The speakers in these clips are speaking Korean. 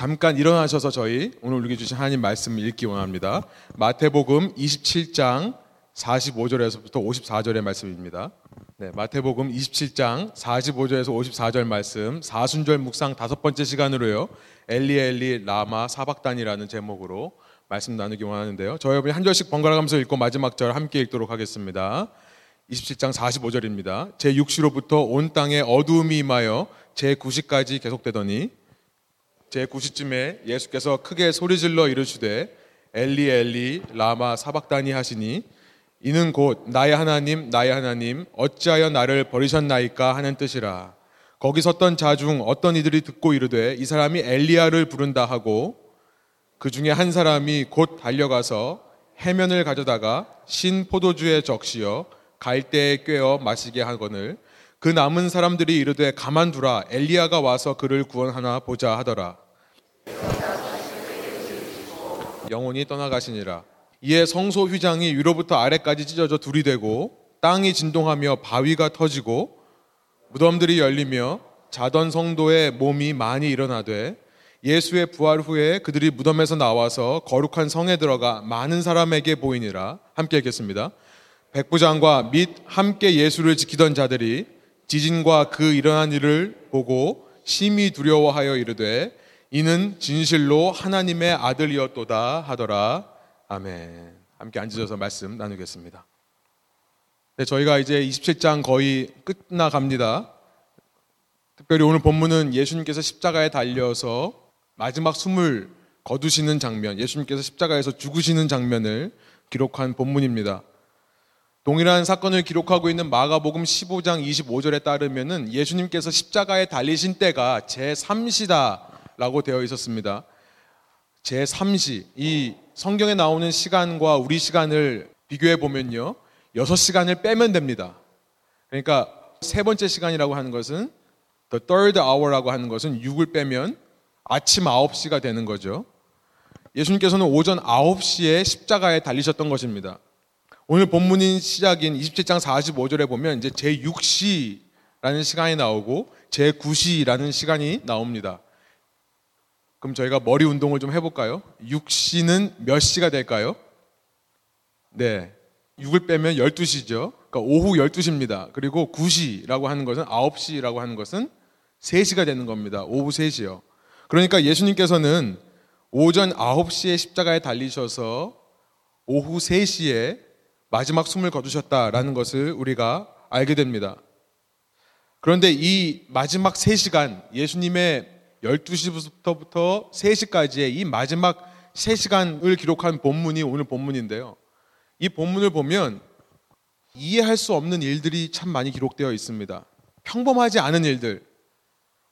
잠깐 일어나셔서 저희 오늘 우리에게 주신 하나님 말씀을 읽기 원합니다. 마태복음 27장 45절에서부터 54절의 말씀입니다. 네, 마태복음 27장 45절에서 54절 말씀 사순절 묵상 다섯 번째 시간으로요. 엘리 엘리 라마 사박단이라는 제목으로 말씀 나누기 원하는데요. 저희 여러분이 한 절씩 번갈아 가면서 읽고 마지막 절 함께 읽도록 하겠습니다. 27장 45절입니다. 제 6시로부터 온 땅에 어두움이 임하여 제 9시까지 계속되더니 제 9시쯤에 예수께서 크게 소리질러 이르시되 엘리 엘리 라마 사박다니 하시니 이는 곧 나의 하나님 나의 하나님 어찌하여 나를 버리셨나이까 하는 뜻이라. 거기 섰던 자 중 어떤 이들이 듣고 이르되 이 사람이 엘리야를 부른다 하고 그 중에 한 사람이 곧 달려가서 해면을 가져다가 신 포도주에 적시어 갈대에 꿰어 마시게 하거늘 그 남은 사람들이 이르되 가만두라 엘리야가 와서 그를 구원하나 보자 하더라 영혼이 떠나가시니라 이에 성소 휘장이 위로부터 아래까지 찢어져 둘이 되고 땅이 진동하며 바위가 터지고 무덤들이 열리며 자던 성도의 몸이 많이 일어나되 예수의 부활 후에 그들이 무덤에서 나와서 거룩한 성에 들어가 많은 사람에게 보이니라 함께 읽겠습니다. 백부장과 및 함께 예수를 지키던 자들이 지진과 그 일어난 일을 보고 심히 두려워하여 이르되 이는 진실로 하나님의 아들이었도다 하더라. 아멘. 함께 앉으셔서 말씀 나누겠습니다. 네, 저희가 이제 27장 거의 끝나갑니다. 특별히 오늘 본문은 예수님께서 십자가에 달려서 마지막 숨을 거두시는 장면, 예수님께서 십자가에서 죽으시는 장면을 기록한 본문입니다. 동일한 사건을 기록하고 있는 마가복음 15장 25절에 따르면은 예수님께서 십자가에 달리신 때가 제3시다 라고 되어 있었습니다. 제3시. 이 성경에 나오는 시간과 우리 시간을 비교해 보면요. 6시간을 빼면 됩니다. 그러니까 세 번째 시간이라고 하는 것은 the third hour라고 하는 것은 6을 빼면 아침 9시가 되는 거죠. 예수님께서는 오전 9시에 십자가에 달리셨던 것입니다. 오늘 본문인 시작인 27장 45절에 보면 이제 제6시라는 시간이 나오고 제9시라는 시간이 나옵니다. 그럼 저희가 머리 운동을 좀 해볼까요? 6시는 몇 시가 될까요? 네. 6을 빼면 12시죠. 그러니까 오후 12시입니다. 그리고 9시라고 하는 것은 9시라고 하는 것은 3시가 되는 겁니다. 오후 3시요. 그러니까 예수님께서는 오전 9시에 십자가에 달리셔서 오후 3시에 마지막 숨을 거두셨다라는 것을 우리가 알게 됩니다. 그런데 이 마지막 3시간, 예수님의 12시부터 3시까지의 이 마지막 3시간을 기록한 본문이 오늘 본문인데요. 이 본문을 보면 이해할 수 없는 일들이 참 많이 기록되어 있습니다. 평범하지 않은 일들,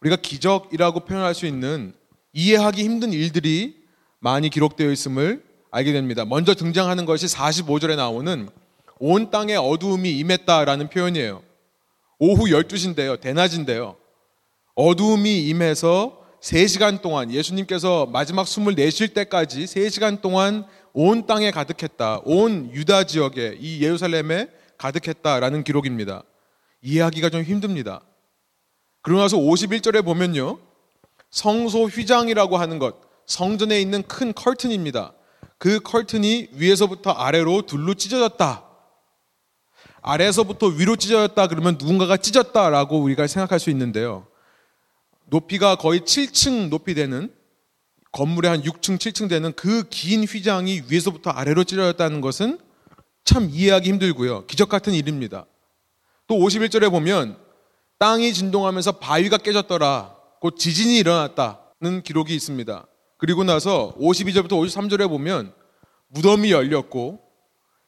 우리가 기적이라고 표현할 수 있는 이해하기 힘든 일들이 많이 기록되어 있음을 알게 됩니다. 먼저 등장하는 것이 45절에 나오는 온 땅에 어두움이 임했다라는 표현이에요. 오후 12시인데요. 대낮인데요. 어두움이 임해서 3시간 동안 예수님께서 마지막 숨을 내쉴 때까지 3시간 동안 온 땅에 가득했다. 온 유다 지역에 이 예루살렘에 가득했다라는 기록입니다. 이해하기가 좀 힘듭니다. 그러고 나서 51절에 보면요. 성소 휘장이라고 하는 것, 성전에 있는 큰 커튼입니다. 그 커튼이 위에서부터 아래로 둘로 찢어졌다. 아래에서부터 위로 찢어졌다 그러면 누군가가 찢었다라고 우리가 생각할 수 있는데요. 높이가 거의 7층 높이 되는 건물의 한 6층, 7층 되는 그 긴 휘장이 위에서부터 아래로 찢어졌다는 것은 참 이해하기 힘들고요. 기적 같은 일입니다. 또 51절에 보면 땅이 진동하면서 바위가 깨졌더라. 곧 지진이 일어났다는 기록이 있습니다. 그리고 나서 52절부터 53절에 보면 무덤이 열렸고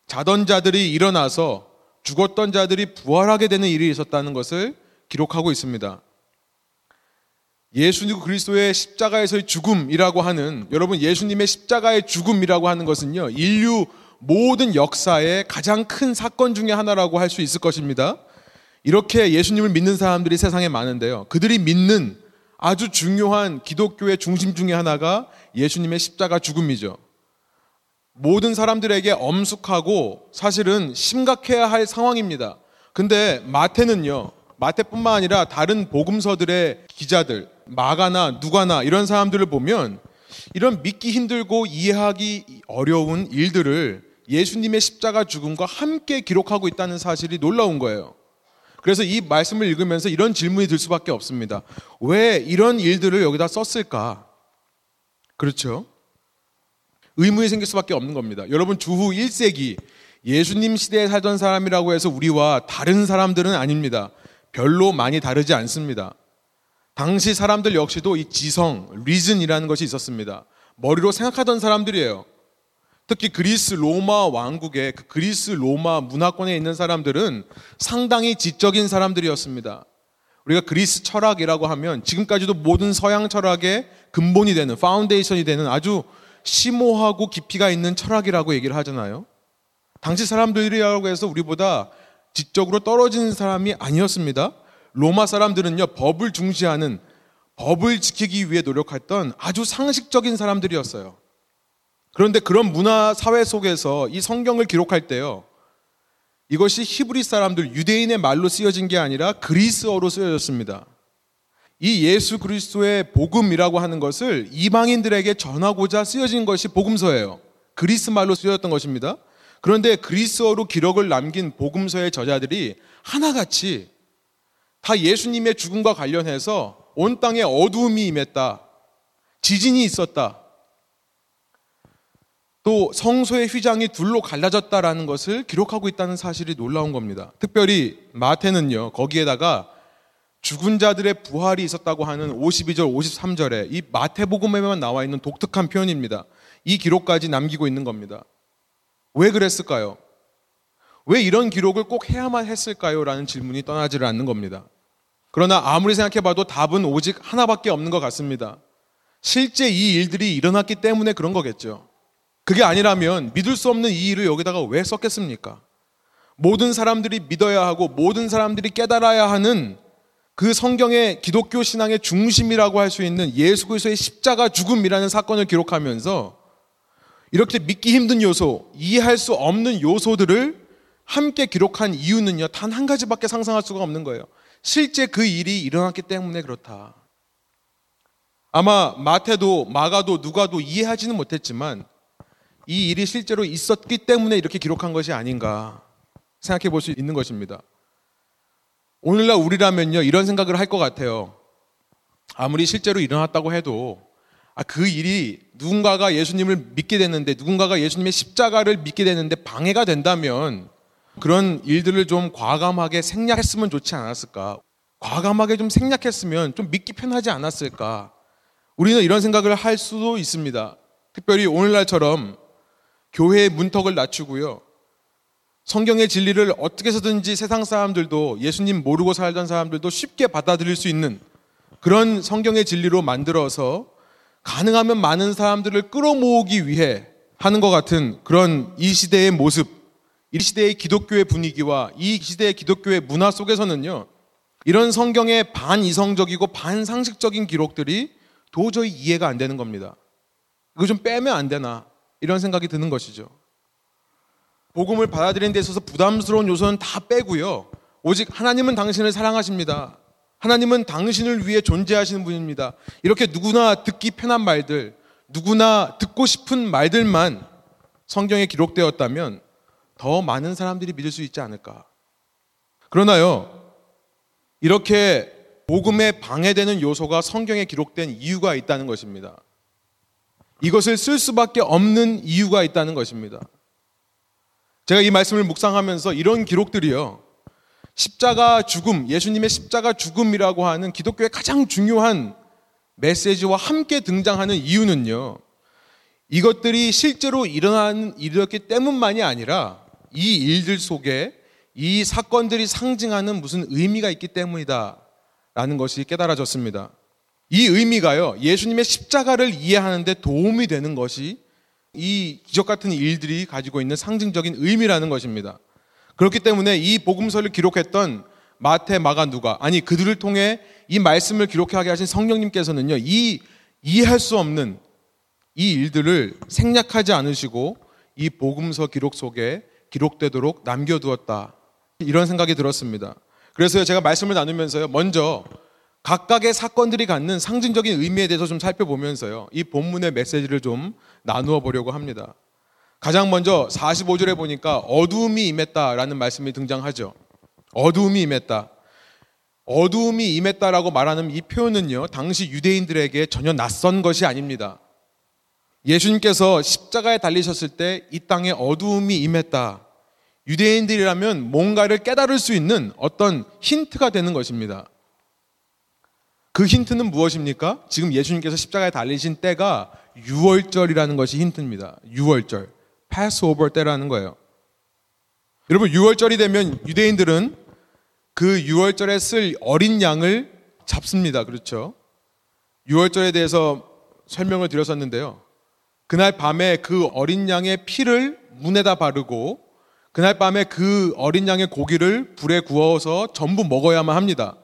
자던 자들이 일어나서 죽었던 자들이 부활하게 되는 일이 있었다는 것을 기록하고 있습니다. 예수님 그리스도의 십자가에서의 죽음이라고 하는 여러분 예수님의 십자가의 죽음이라고 하는 것은요 인류 모든 역사의 가장 큰 사건 중의 하나라고 할 수 있을 것입니다. 이렇게 예수님을 믿는 사람들이 세상에 많은데요. 그들이 믿는 아주 중요한 기독교의 중심 중의 하나가 예수님의 십자가 죽음이죠. 모든 사람들에게 엄숙하고 사실은 심각해야 할 상황입니다. 근데 마태는요, 마태뿐만 아니라 다른 복음서들의 기자들, 마가나 누가나 이런 사람들을 보면 이런 믿기 힘들고 이해하기 어려운 일들을 예수님의 십자가 죽음과 함께 기록하고 있다는 사실이 놀라운 거예요. 그래서 이 말씀을 읽으면서 이런 질문이 들 수밖에 없습니다. 왜 이런 일들을 여기다 썼을까? 그렇죠? 의문이 생길 수밖에 없는 겁니다. 여러분 주후 1세기 예수님 시대에 살던 사람이라고 해서 우리와 다른 사람들은 아닙니다. 별로 많이 다르지 않습니다. 당시 사람들 역시도 이 지성, reason이라는 것이 있었습니다. 머리로 생각하던 사람들이에요. 특히 그리스 로마 왕국의 그 그리스 로마 문화권에 있는 사람들은 상당히 지적인 사람들이었습니다. 우리가 그리스 철학이라고 하면 지금까지도 모든 서양 철학의 근본이 되는 foundation이 되는 아주 심오하고 깊이가 있는 철학이라고 얘기를 하잖아요. 당시 사람들이라고 해서 우리보다 지적으로 떨어지는 사람이 아니었습니다. 로마 사람들은요, 법을 중시하는 법을 지키기 위해 노력했던 아주 상식적인 사람들이었어요. 그런데 그런 문화 사회 속에서 이 성경을 기록할 때요. 이것이 히브리 사람들 유대인의 말로 쓰여진 게 아니라 그리스어로 쓰여졌습니다. 이 예수 그리스도의 복음이라고 하는 것을 이방인들에게 전하고자 쓰여진 것이 복음서예요. 그리스 말로 쓰여졌던 것입니다. 그런데 그리스어로 기록을 남긴 복음서의 저자들이 하나같이 다 예수님의 죽음과 관련해서 온 땅에 어두움이 임했다. 지진이 있었다. 또 성소의 휘장이 둘로 갈라졌다라는 것을 기록하고 있다는 사실이 놀라운 겁니다. 특별히 마태는요, 거기에다가 죽은 자들의 부활이 있었다고 하는 52절, 53절에 이 마태복음에만 나와 있는 독특한 표현입니다. 이 기록까지 남기고 있는 겁니다. 왜 그랬을까요? 왜 이런 기록을 꼭 해야만 했을까요? 라는 질문이 떠나지를 않는 겁니다. 그러나 아무리 생각해봐도 답은 오직 하나밖에 없는 것 같습니다. 실제 이 일들이 일어났기 때문에 그런 거겠죠. 그게 아니라면 믿을 수 없는 이 일을 여기다가 왜 썼겠습니까? 모든 사람들이 믿어야 하고 모든 사람들이 깨달아야 하는 그 성경의 기독교 신앙의 중심이라고 할 수 있는 예수 그리스도의 십자가 죽음이라는 사건을 기록하면서 이렇게 믿기 힘든 요소, 이해할 수 없는 요소들을 함께 기록한 이유는요, 단 한 가지밖에 상상할 수가 없는 거예요. 실제 그 일이 일어났기 때문에 그렇다. 아마 마태도 마가도 누가도 이해하지는 못했지만 이 일이 실제로 있었기 때문에 이렇게 기록한 것이 아닌가 생각해 볼 수 있는 것입니다. 오늘날 우리라면요, 이런 생각을 할 것 같아요. 아무리 실제로 일어났다고 해도 아, 그 일이 누군가가 예수님을 믿게 됐는데 누군가가 예수님의 십자가를 믿게 됐는데 방해가 된다면 그런 일들을 좀 과감하게 생략했으면 좋지 않았을까? 과감하게 좀 생략했으면 좀 믿기 편하지 않았을까? 우리는 이런 생각을 할 수도 있습니다. 특별히 오늘날처럼 교회의 문턱을 낮추고요. 성경의 진리를 어떻게 해서든지 세상 사람들도 예수님 모르고 살던 사람들도 쉽게 받아들일 수 있는 그런 성경의 진리로 만들어서 가능하면 많은 사람들을 끌어모으기 위해 하는 것 같은 그런 이 시대의 모습, 이 시대의 기독교의 분위기와 이 시대의 기독교의 문화 속에서는요, 이런 성경의 반이성적이고 반상식적인 기록들이 도저히 이해가 안 되는 겁니다. 이거 좀 빼면 안 되나, 이런 생각이 드는 것이죠. 복음을 받아들이는 데 있어서 부담스러운 요소는 다 빼고요. 오직 하나님은 당신을 사랑하십니다. 하나님은 당신을 위해 존재하시는 분입니다. 이렇게 누구나 듣기 편한 말들, 누구나 듣고 싶은 말들만 성경에 기록되었다면 더 많은 사람들이 믿을 수 있지 않을까. 그러나요, 이렇게 복음에 방해되는 요소가 성경에 기록된 이유가 있다는 것입니다. 이것을 쓸 수밖에 없는 이유가 있다는 것입니다. 제가 이 말씀을 묵상하면서 이런 기록들이요. 십자가 죽음, 예수님의 십자가 죽음이라고 하는 기독교의 가장 중요한 메시지와 함께 등장하는 이유는요. 이것들이 실제로 일어난 일이었기 때문만이 아니라 이 일들 속에 이 사건들이 상징하는 무슨 의미가 있기 때문이다. 라는 것이 깨달아졌습니다. 이 의미가요, 예수님의 십자가를 이해하는데 도움이 되는 것이 이 기적 같은 일들이 가지고 있는 상징적인 의미라는 것입니다. 그렇기 때문에 이 복음서를 기록했던 마태, 마가, 누가 아니 그들을 통해 이 말씀을 기록하게 하신 성령님께서는요 이 이해할 수 없는 이 일들을 생략하지 않으시고 이 복음서 기록 속에 기록되도록 남겨두었다 이런 생각이 들었습니다. 그래서 제가 말씀을 나누면서요. 먼저 각각의 사건들이 갖는 상징적인 의미에 대해서 좀 살펴보면서요. 이 본문의 메시지를 좀 나누어 보려고 합니다. 가장 먼저 45절에 보니까 어두움이 임했다라는 말씀이 등장하죠. 어두움이 임했다. 어두움이 임했다라고 말하는 이 표현은요, 당시 유대인들에게 전혀 낯선 것이 아닙니다. 예수님께서 십자가에 달리셨을 때 이 땅에 어두움이 임했다. 유대인들이라면 뭔가를 깨달을 수 있는 어떤 힌트가 되는 것입니다. 그 힌트는 무엇입니까? 지금 예수님께서 십자가에 달리신 때가 6월절이라는 것이 힌트입니다. 6월절. 패스오버 때라는 거예요. 여러분 6월절이 되면 유대인들은 그 6월절에 쓸 어린 양을 잡습니다. 그렇죠? 6월절에 대해서 설명을 드렸었는데요. 그날 밤에 그 어린 양의 피를 문에다 바르고 그날 밤에 그 어린 양의 고기를 불에 구워서 전부 먹어야만 합니다.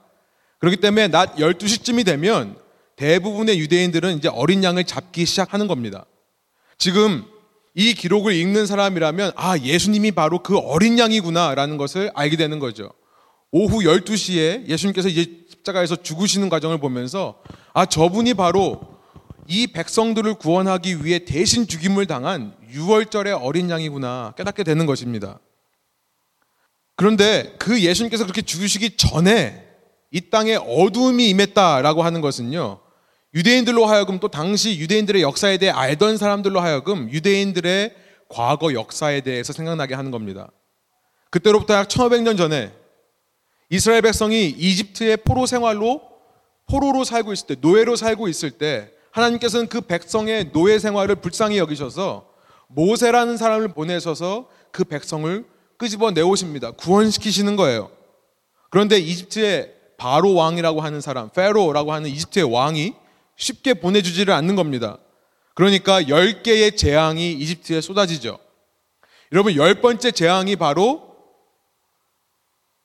그렇기 때문에 낮 12시쯤이 되면 대부분의 유대인들은 이제 어린 양을 잡기 시작하는 겁니다. 지금 이 기록을 읽는 사람이라면 아, 예수님이 바로 그 어린 양이구나라는 것을 알게 되는 거죠. 오후 12시에 예수님께서 이제 십자가에서 죽으시는 과정을 보면서 아, 저분이 바로 이 백성들을 구원하기 위해 대신 죽임을 당한 6월절의 어린 양이구나 깨닫게 되는 것입니다. 그런데 그 예수님께서 그렇게 죽으시기 전에 이 땅에 어두움이 임했다라고 하는 것은요. 유대인들로 하여금 또 당시 유대인들의 역사에 대해 알던 사람들로 하여금 유대인들의 과거 역사에 대해서 생각나게 하는 겁니다. 그때로부터 약 1500년 전에 이스라엘 백성이 이집트의 포로 생활로 포로로 살고 있을 때 노예로 살고 있을 때 하나님께서는 그 백성의 노예 생활을 불쌍히 여기셔서 모세라는 사람을 보내셔서 그 백성을 끄집어 내오십니다. 구원시키시는 거예요. 그런데 이집트의 바로 왕이라고 하는 사람, 페로라고 하는 이집트의 왕이 쉽게 보내주지를 않는 겁니다. 그러니까 10개의 재앙이 이집트에 쏟아지죠. 여러분, 열 번째 재앙이 바로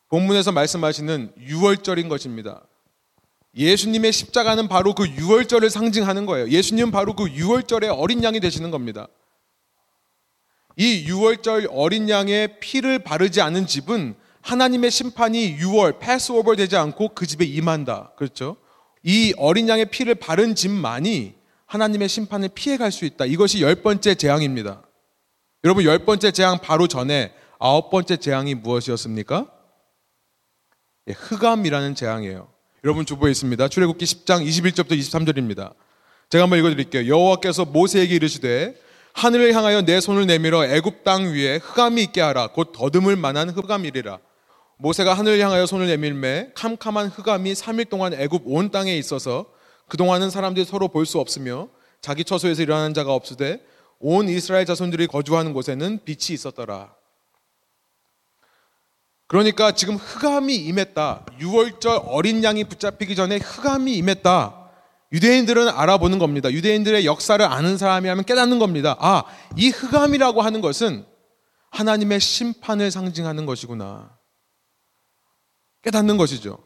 본문에서 말씀하시는 6월절인 것입니다. 예수님의 십자가는 바로 그 6월절을 상징하는 거예요. 예수님은 바로 그 6월절의 어린 양이 되시는 겁니다. 이 6월절 어린 양의 피를 바르지 않은 집은 하나님의 심판이 6월 패스오버 되지 않고 그 집에 임한다. 그렇죠? 이 어린 양의 피를 바른 집만이 하나님의 심판을 피해 갈 수 있다. 이것이 열 번째 재앙입니다. 여러분 열 번째 재앙 바로 전에 아홉 번째 재앙이 무엇이었습니까? 예, 흑암이라는 재앙이에요. 여러분 주보에 있습니다. 출애굽기 10장 21절부터 23절입니다. 제가 한번 읽어드릴게요. 여호와께서 모세에게 이르시되 하늘을 향하여 내 손을 내밀어 애굽 땅 위에 흑암이 있게 하라. 곧 더듬을 만한 흑암이리라. 모세가 하늘을 향하여 손을 내밀매 캄캄한 흑암이 3일 동안 애굽 온 땅에 있어서 그동안은 사람들이 서로 볼 수 없으며 자기 처소에서 일어나는 자가 없으되 온 이스라엘 자손들이 거주하는 곳에는 빛이 있었더라. 그러니까 지금 흑암이 임했다. 6월절 어린 양이 붙잡히기 전에 흑암이 임했다. 유대인들은 알아보는 겁니다. 유대인들의 역사를 아는 사람이 하면 깨닫는 겁니다. 아, 이 흑암이라고 하는 것은 하나님의 심판을 상징하는 것이구나. 깨닫는 것이죠.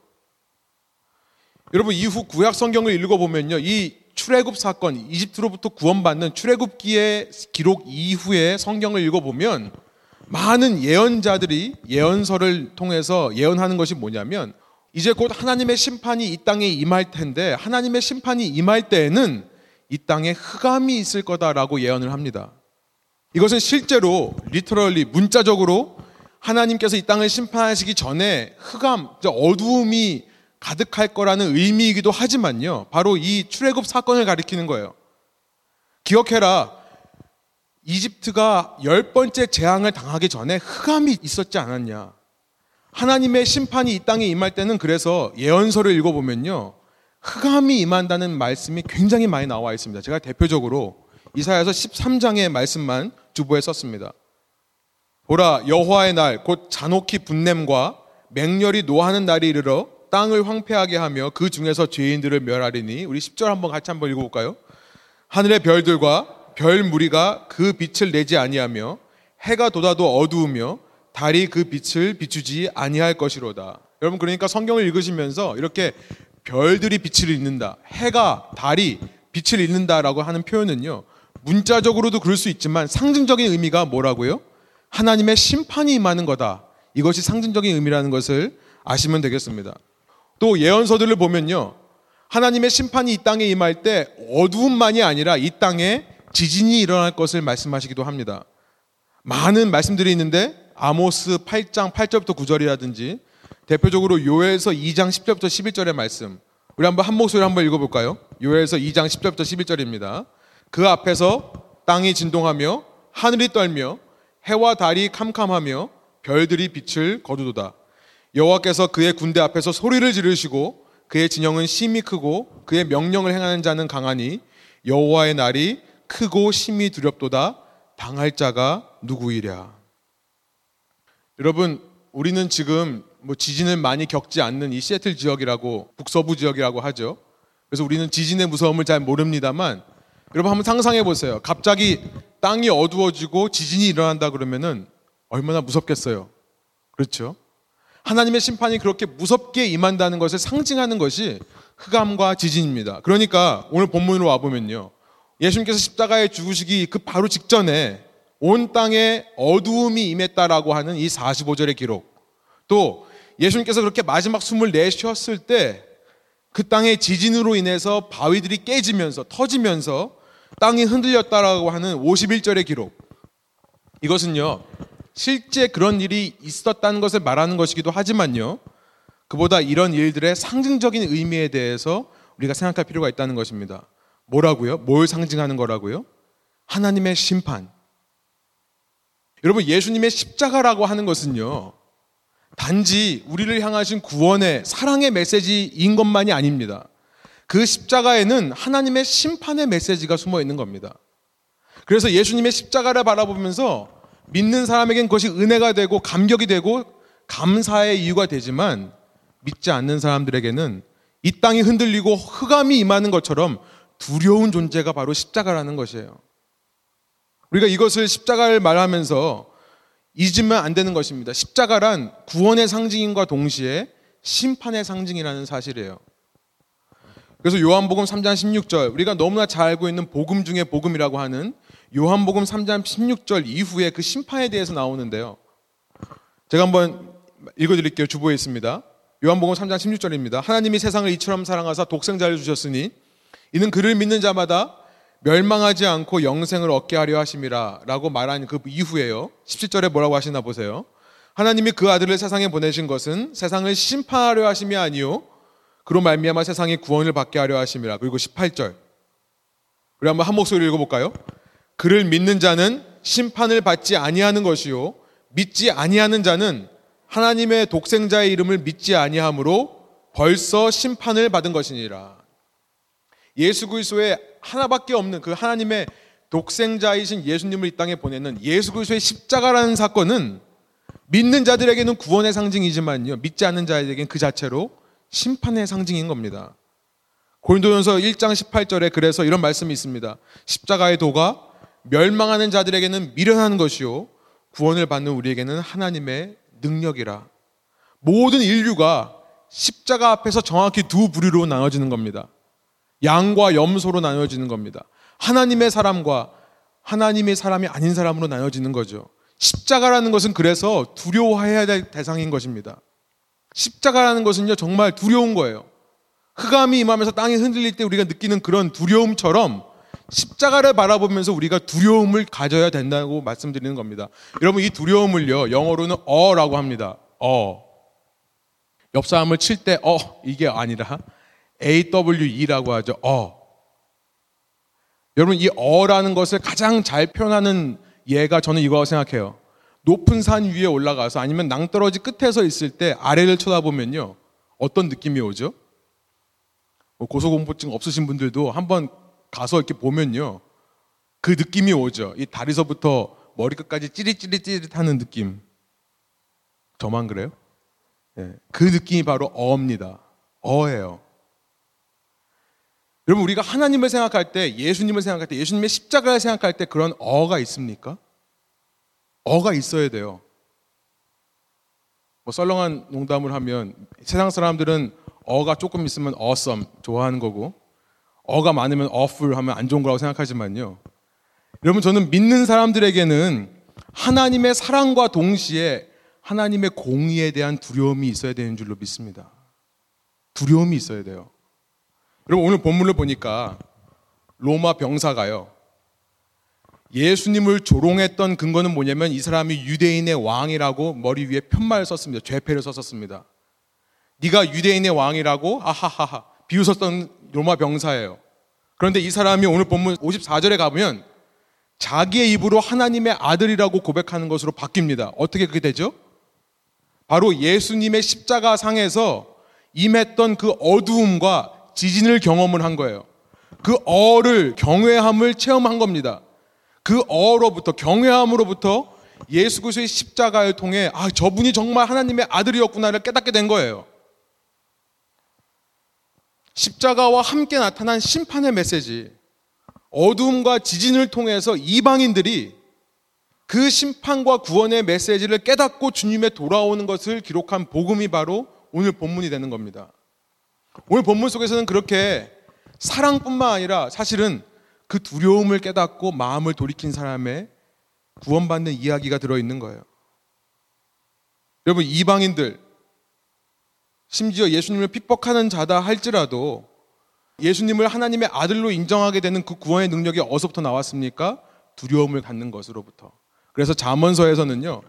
여러분 이후 구약 성경을 읽어보면요, 이 출애굽 사건, 이집트로부터 구원받는 출애굽기의 기록 이후에 성경을 읽어보면 많은 예언자들이 예언서를 통해서 예언하는 것이 뭐냐면 이제 곧 하나님의 심판이 이 땅에 임할 텐데 하나님의 심판이 임할 때에는 이 땅에 흑암이 있을 거다라고 예언을 합니다. 이것은 실제로 리터럴리 문자적으로 하나님께서 이 땅을 심판하시기 전에 흑암, 어두움이 가득할 거라는 의미이기도 하지만요. 바로 이 출애굽 사건을 가리키는 거예요. 기억해라. 이집트가 열 번째 재앙을 당하기 전에 흑암이 있었지 않았냐. 하나님의 심판이 이 땅에 임할 때는 그래서 예언서를 읽어보면요. 흑암이 임한다는 말씀이 굉장히 많이 나와 있습니다. 제가 대표적으로 이사야서 13장의 말씀만 주보에 썼습니다. 보라 여호와의 날 곧 잔혹히 분냄과 맹렬히 노하는 날이 이르러 땅을 황폐하게 하며 그 중에서 죄인들을 멸하리니 우리 10절 한번 같이 한번 읽어 볼까요? 하늘의 별들과 별 무리가 그 빛을 내지 아니하며 해가 돋아도 어두우며 달이 그 빛을 비추지 아니할 것이로다. 여러분 그러니까 성경을 읽으시면서 이렇게 별들이 빛을 잃는다. 해가 달이 빛을 잃는다라고 하는 표현은요. 문자적으로도 그럴 수 있지만 상징적인 의미가 뭐라고요? 하나님의 심판이 임하는 거다. 이것이 상징적인 의미라는 것을 아시면 되겠습니다. 또 예언서들을 보면요. 하나님의 심판이 이 땅에 임할 때 어두움만이 아니라 이 땅에 지진이 일어날 것을 말씀하시기도 합니다. 많은 말씀들이 있는데 아모스 8장 8절부터 9절이라든지 대표적으로 요엘서 2장 10절부터 11절의 말씀. 우리 한번 한 목소리 한번 읽어 볼까요? 요엘서 2장 10절부터 11절입니다. 그 앞에서 땅이 진동하며 하늘이 떨며 해와 달이 캄캄하며 별들이 빛을 거두도다. 여호와께서 그의 군대 앞에서 소리를 지르시고 그의 진영은 심히 크고 그의 명령을 행하는 자는 강하니 여호와의 날이 크고 심히 두렵도다. 당할 자가 누구이랴. 여러분, 우리는 지금 뭐 지진을 많이 겪지 않는 이 시애틀 지역이라고 북서부 지역이라고 하죠. 그래서 우리는 지진의 무서움을 잘 모릅니다만 여러분 한번 상상해 보세요. 갑자기 땅이 어두워지고 지진이 일어난다 그러면은 얼마나 무섭겠어요. 그렇죠? 하나님의 심판이 그렇게 무섭게 임한다는 것을 상징하는 것이 흑암과 지진입니다. 그러니까 오늘 본문으로 와 보면요. 예수님께서 십자가에 죽으시기 그 바로 직전에 온 땅에 어두움이 임했다라고 하는 이 45절의 기록. 또 예수님께서 그렇게 마지막 숨을 내쉬었을 때 그 땅의 지진으로 인해서 바위들이 깨지면서 터지면서 땅이 흔들렸다라고 하는 51절의 기록. 이것은요. 실제 그런 일이 있었다는 것을 말하는 것이기도 하지만요. 그보다 이런 일들의 상징적인 의미에 대해서 우리가 생각할 필요가 있다는 것입니다. 뭐라고요? 뭘 상징하는 거라고요? 하나님의 심판. 여러분, 예수님의 십자가라고 하는 것은요, 단지 우리를 향하신 구원의 사랑의 메시지인 것만이 아닙니다. 그 십자가에는 하나님의 심판의 메시지가 숨어 있는 겁니다. 그래서 예수님의 십자가를 바라보면서 믿는 사람에겐 그것이 은혜가 되고 감격이 되고 감사의 이유가 되지만 믿지 않는 사람들에게는 이 땅이 흔들리고 흑암이 임하는 것처럼 두려운 존재가 바로 십자가라는 것이에요. 우리가 이것을 십자가를 말하면서 잊으면 안 되는 것입니다. 십자가란 구원의 상징인과 동시에 심판의 상징이라는 사실이에요. 그래서 요한복음 3장 16절 우리가 너무나 잘 알고 있는 복음 중에 복음이라고 하는 요한복음 3장 16절 이후에 그 심판에 대해서 나오는데요. 제가 한번 읽어드릴게요. 주보에 있습니다. 요한복음 3장 16절입니다. 하나님이 세상을 이처럼 사랑하사 독생자를 주셨으니 이는 그를 믿는 자마다 멸망하지 않고 영생을 얻게 하려 하심이라 라고 말한 그 이후에요. 17절에 뭐라고 하시나 보세요. 하나님이 그 아들을 세상에 보내신 것은 세상을 심판하려 하심이 아니요 그로 말미암아 세상이 구원을 받게 하려 하심이라. 그리고 18절. 우리 한번 한 목소리 읽어 볼까요? 그를 믿는 자는 심판을 받지 아니하는 것이요 믿지 아니하는 자는 하나님의 독생자의 이름을 믿지 아니하므로 벌써 심판을 받은 것이니라. 예수 그리스도의 하나밖에 없는 그 하나님의 독생자이신 예수님을 이 땅에 보내는 예수 그리스도의 십자가라는 사건은 믿는 자들에게는 구원의 상징이지만요. 믿지 않는 자에게는 그 자체로 심판의 상징인 겁니다. 고린도전서 1장 18절에 그래서 이런 말씀이 있습니다. 십자가의 도가 멸망하는 자들에게는 미련한 것이요 구원을 받는 우리에게는 하나님의 능력이라. 모든 인류가 십자가 앞에서 정확히 두 부류로 나눠지는 겁니다. 양과 염소로 나눠지는 겁니다. 하나님의 사람과 하나님의 사람이 아닌 사람으로 나눠지는 거죠. 십자가라는 것은 그래서 두려워해야 될 대상인 것입니다. 십자가라는 것은요, 정말 두려운 거예요. 흑암이 임하면서 땅이 흔들릴 때 우리가 느끼는 그런 두려움처럼 십자가를 바라보면서 우리가 두려움을 가져야 된다고 말씀드리는 겁니다. 여러분, 이 두려움을요, 영어로는 어 라고 합니다. 어. 옆 사람을 칠 때, 어, 이게 아니라 AWE라고 하죠. 어. 여러분, 이 어라는 것을 가장 잘 표현하는 예가 저는 이거라고 생각해요. 높은 산 위에 올라가서 아니면 낭떠러지 끝에서 있을 때 아래를 쳐다보면요. 어떤 느낌이 오죠? 뭐 고소공포증 없으신 분들도 한번 가서 이렇게 보면요. 그 느낌이 오죠. 이 다리서부터 머리끝까지 찌릿찌릿찌릿 하는 느낌. 저만 그래요? 네. 그 느낌이 바로 어입니다. 어예요. 여러분 우리가 하나님을 생각할 때 예수님을 생각할 때 예수님의 십자가를 생각할 때 그런 어가 있습니까? 어가 있어야 돼요. 뭐 썰렁한 농담을 하면 세상 사람들은 어가 조금 있으면 awesome 좋아하는 거고 어가 많으면 awful 하면 안 좋은 거라고 생각하지만요. 여러분 저는 믿는 사람들에게는 하나님의 사랑과 동시에 하나님의 공의에 대한 두려움이 있어야 되는 줄로 믿습니다. 두려움이 있어야 돼요. 여러분 오늘 본문을 보니까 로마 병사가요. 예수님을 조롱했던 근거는 뭐냐면 이 사람이 유대인의 왕이라고 머리 위에 편말을 썼습니다. 죄패를 썼었습니다. 네가 유대인의 왕이라고 아하하하 비웃었던 로마 병사예요. 그런데 이 사람이 오늘 본문 54절에 가보면 자기의 입으로 하나님의 아들이라고 고백하는 것으로 바뀝니다. 어떻게 그게 되죠? 바로 예수님의 십자가 상에서 임했던 그 어두움과 지진을 경험을 한 거예요. 그 어를 경외함을 체험한 겁니다. 그 어로부터 경외함으로부터 예수 그리스도의 십자가를 통해 아 저분이 정말 하나님의 아들이었구나를 깨닫게 된 거예요. 십자가와 함께 나타난 심판의 메시지, 어둠과 지진을 통해서 이방인들이 그 심판과 구원의 메시지를 깨닫고 주님의 돌아오는 것을 기록한 복음이 바로 오늘 본문이 되는 겁니다. 오늘 본문 속에서는 그렇게 사랑뿐만 아니라 사실은 그 두려움을 깨닫고 마음을 돌이킨 사람의 구원받는 이야기가 들어있는 거예요. 여러분, 이방인들, 심지어 예수님을 핍박하는 자다 할지라도 예수님을 하나님의 아들로 인정하게 되는 그 구원의 능력이 어디서부터 나왔습니까? 두려움을 갖는 것으로부터. 그래서 잠언서에서는요.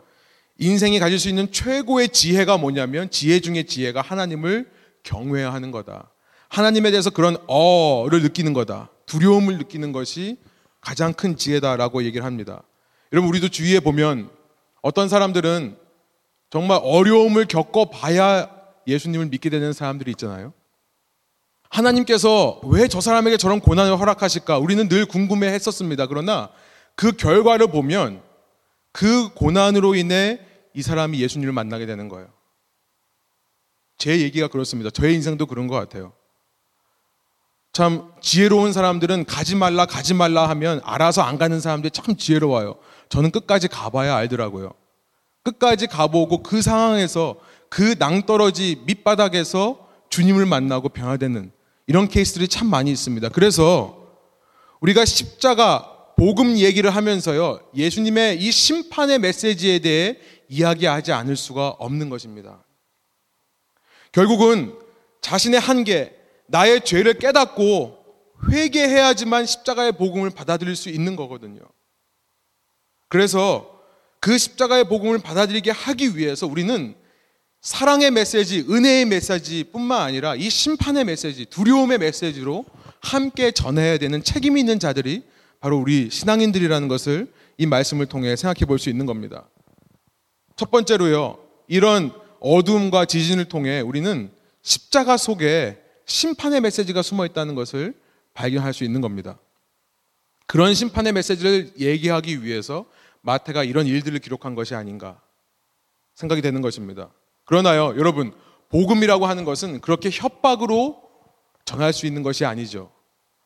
인생이 가질 수 있는 최고의 지혜가 뭐냐면 지혜 중의 지혜가 하나님을 경외하는 거다. 하나님에 대해서 그런 어를 느끼는 거다. 두려움을 느끼는 것이 가장 큰 지혜다라고 얘기를 합니다. 여러분 우리도 주위에 보면 어떤 사람들은 정말 어려움을 겪어봐야 예수님을 믿게 되는 사람들이 있잖아요. 하나님께서 왜 저 사람에게 저런 고난을 허락하실까? 우리는 늘 궁금해 했었습니다. 그러나 그 결과를 보면 그 고난으로 인해 이 사람이 예수님을 만나게 되는 거예요. 제 얘기가 그렇습니다. 저의 인생도 그런 것 같아요. 참 지혜로운 사람들은 가지 말라 가지 말라 하면 알아서 안 가는 사람들이 참 지혜로워요. 저는 끝까지 가봐야 알더라고요. 끝까지 가보고 그 상황에서 그 낭떠러지 밑바닥에서 주님을 만나고 변화되는 이런 케이스들이 참 많이 있습니다. 그래서 우리가 십자가 복음 얘기를 하면서요. 예수님의 이 심판의 메시지에 대해 이야기하지 않을 수가 없는 것입니다. 결국은 자신의 한계, 나의 죄를 깨닫고 회개해야지만 십자가의 복음을 받아들일 수 있는 거거든요. 그래서 그 십자가의 복음을 받아들이게 하기 위해서 우리는 사랑의 메시지, 은혜의 메시지 뿐만 아니라 이 심판의 메시지, 두려움의 메시지로 함께 전해야 되는 책임이 있는 자들이 바로 우리 신앙인들이라는 것을 이 말씀을 통해 생각해 볼 수 있는 겁니다. 첫 번째로요, 이런 어둠과 지진을 통해 우리는 십자가 속에 심판의 메시지가 숨어 있다는 것을 발견할 수 있는 겁니다. 그런 심판의 메시지를 얘기하기 위해서 마태가 이런 일들을 기록한 것이 아닌가 생각이 되는 것입니다. 그러나요, 여러분, 복음이라고 하는 것은 그렇게 협박으로 전할 수 있는 것이 아니죠.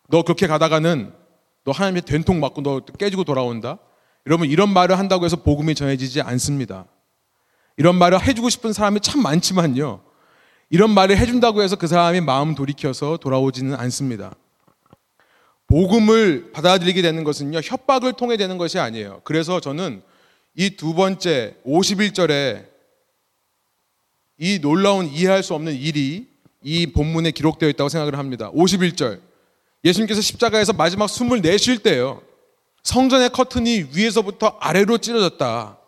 너 그렇게 가다가는 너 하나님의 된통 맞고 너 깨지고 돌아온다? 여러분, 이런 말을 한다고 해서 복음이 전해지지 않습니다. 이런 말을 해주고 싶은 사람이 참 많지만요. 이런 말을 해준다고 해서 그 사람이 마음 돌이켜서 돌아오지는 않습니다. 복음을 받아들이게 되는 것은요, 협박을 통해 되는 것이 아니에요. 그래서 저는 이 두 번째 51절에 이 놀라운 이해할 수 없는 일이 이 본문에 기록되어 있다고 생각을 합니다. 51절. 예수님께서 십자가에서 마지막 숨을 내쉴 때요. 성전의 커튼이 위에서부터 아래로 찢어졌다.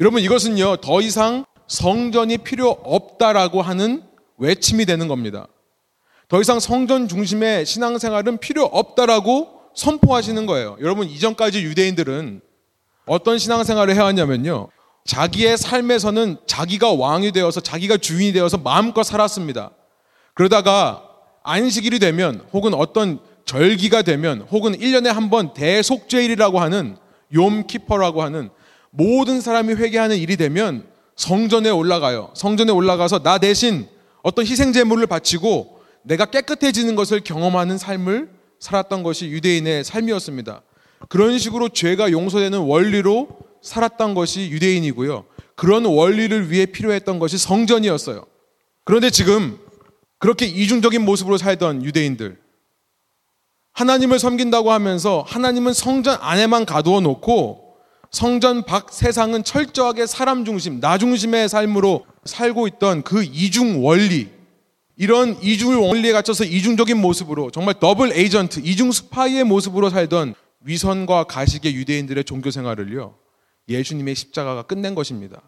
여러분 이것은요 더 이상 성전이 필요 없다라고 하는 외침이 되는 겁니다. 더 이상 성전 중심의 신앙생활은 필요 없다라고 선포하시는 거예요. 여러분 이전까지 유대인들은 어떤 신앙생활을 해왔냐면요. 자기의 삶에서는 자기가 왕이 되어서 자기가 주인이 되어서 마음껏 살았습니다. 그러다가 안식일이 되면 혹은 어떤 절기가 되면 혹은 1년에 한 번 대속죄일이라고 하는 욤키퍼라고 하는 모든 사람이 회개하는 일이 되면 성전에 올라가요. 성전에 올라가서 나 대신 어떤 희생 제물을 바치고 내가 깨끗해지는 것을 경험하는 삶을 살았던 것이 유대인의 삶이었습니다. 그런 식으로 죄가 용서되는 원리로 살았던 것이 유대인이고요. 그런 원리를 위해 필요했던 것이 성전이었어요. 그런데 지금 그렇게 이중적인 모습으로 살던 유대인들, 하나님을 섬긴다고 하면서 하나님은 성전 안에만 가두어 놓고 성전 밖 세상은 철저하게 사람 중심, 나 중심의 삶으로 살고 있던 그 이중 원리, 이런 이중 원리에 갇혀서 이중적인 모습으로 정말 double agent, 이중 스파이의 모습으로 살던 위선과 가식의 유대인들의 종교 생활을요. 예수님의 십자가가 끝낸 것입니다.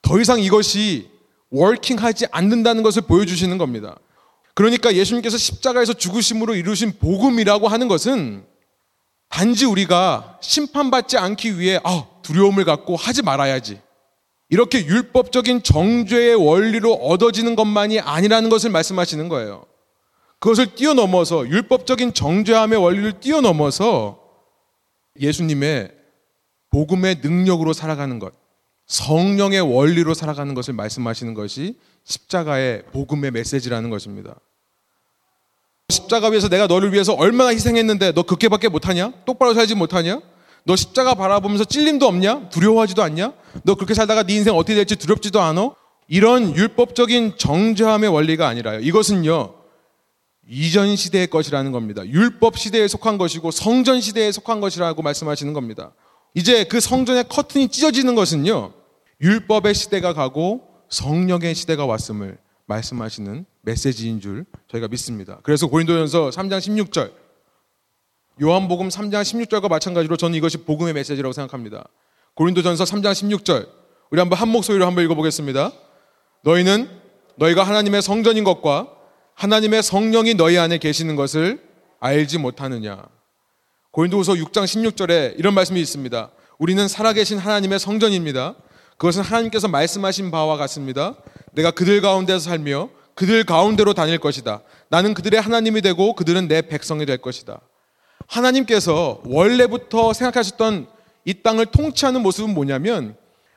더 이상 이것이 working하지 않는다는 것을 보여주시는 겁니다. 그러니까 예수님께서 십자가에서 죽으심으로 이루신 복음이라고 하는 것은 단지 우리가 심판받지 않기 위해 아, 두려움을 갖고 하지 말아야지. 이렇게 율법적인 정죄의 원리로 얻어지는 것만이 아니라는 것을 말씀하시는 거예요. 그것을 뛰어넘어서 율법적인 정죄함의 원리를 뛰어넘어서 예수님의 복음의 능력으로 살아가는 것, 성령의 원리로 살아가는 것을 말씀하시는 것이 십자가의 복음의 메시지라는 것입니다. 십자가 위에서 내가 너를 위해서 얼마나 희생했는데 너 그렇게밖에 못하냐? 똑바로 살지 못하냐? 너 십자가 바라보면서 찔림도 없냐? 두려워하지도 않냐? 너 그렇게 살다가 네 인생 어떻게 될지 두렵지도 않아? 이런 율법적인 정죄함의 원리가 아니라요. 이것은요. 이전 시대의 것이라는 겁니다. 율법 시대에 속한 것이고 성전 시대에 속한 것이라고 말씀하시는 겁니다. 이제 그 성전의 커튼이 찢어지는 것은요. 율법의 시대가 가고 성령의 시대가 왔음을 말씀하시는 메시지인 줄 저희가 믿습니다. 그래서 고린도전서 3장 16절 요한복음 3장 16절과 마찬가지로 저는 이것이 복음의 메시지라고 생각합니다. 고린도전서 3장 16절 우리 한번 한 목소리로 한번 읽어보겠습니다. 너희는 너희가 하나님의 성전인 것과 하나님의 성령이 너희 안에 계시는 것을 알지 못하느냐. 고린도후서 6장 16절에 이런 말씀이 있습니다. 우리는 살아계신 하나님의 성전입니다. 그것은 하나님께서 말씀하신 바와 같습니다. 내가 그들 가운데서 살며 그들 가운데로 다닐 것이다. 나는 그들의 하나님이 되고 그들은 내 백성이 될 것이다. 하나님께서 원래부터 생각하셨던 이 땅을 통치하는 모습은 뭐냐면